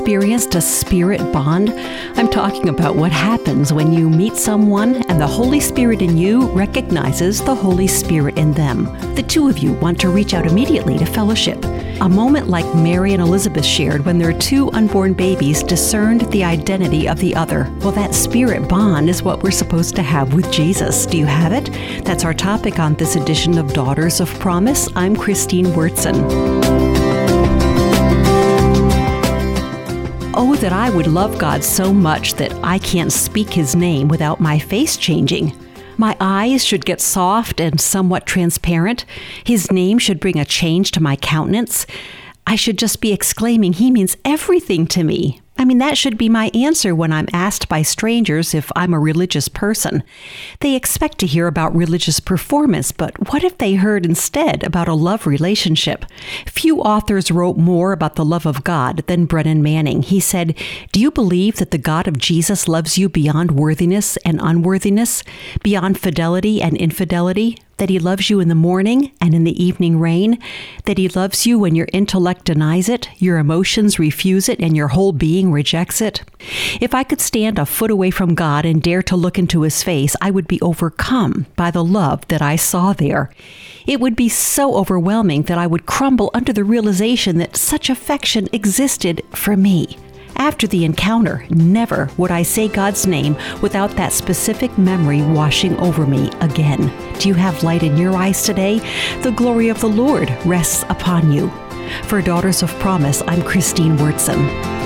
experienced a spirit bond? I'm talking about what happens when you meet someone and the Holy Spirit in you recognizes the Holy Spirit in them. The two of you want to reach out immediately to fellowship. A moment like Mary and Elizabeth shared when their two unborn babies discerned the identity of the other. Well, that spirit bond is what we're supposed to have with Jesus. Do you have it? That's our topic on this edition of Daughters of Promise. I'm Christine Wyrtzen. That I would love God so much that I can't speak His name without my face changing. My eyes should get soft and somewhat transparent. His name should bring a change to my countenance. I should just be exclaiming, He means everything to me. I mean, that should be my answer when I'm asked by strangers if I'm a religious person. They expect to hear about religious performance, but what if they heard instead about a love relationship? Few authors wrote more about the love of God than Brennan Manning. He said, Do you believe that the God of Jesus loves you beyond worthiness and unworthiness, beyond fidelity and infidelity? That He loves you in the morning and in the evening rain, that He loves you when your intellect denies it, your emotions refuse it, and your whole being rejects it? If I could stand a foot away from God and dare to look into His face, I would be overcome by the love that I saw there. It would be so overwhelming that I would crumble under the realization that such affection existed for me. After the encounter, never would I say God's name without that specific memory washing over me again. Do you have light in your eyes today? The glory of the Lord rests upon you. For Daughters of Promise, I'm Christine Wyrtzen.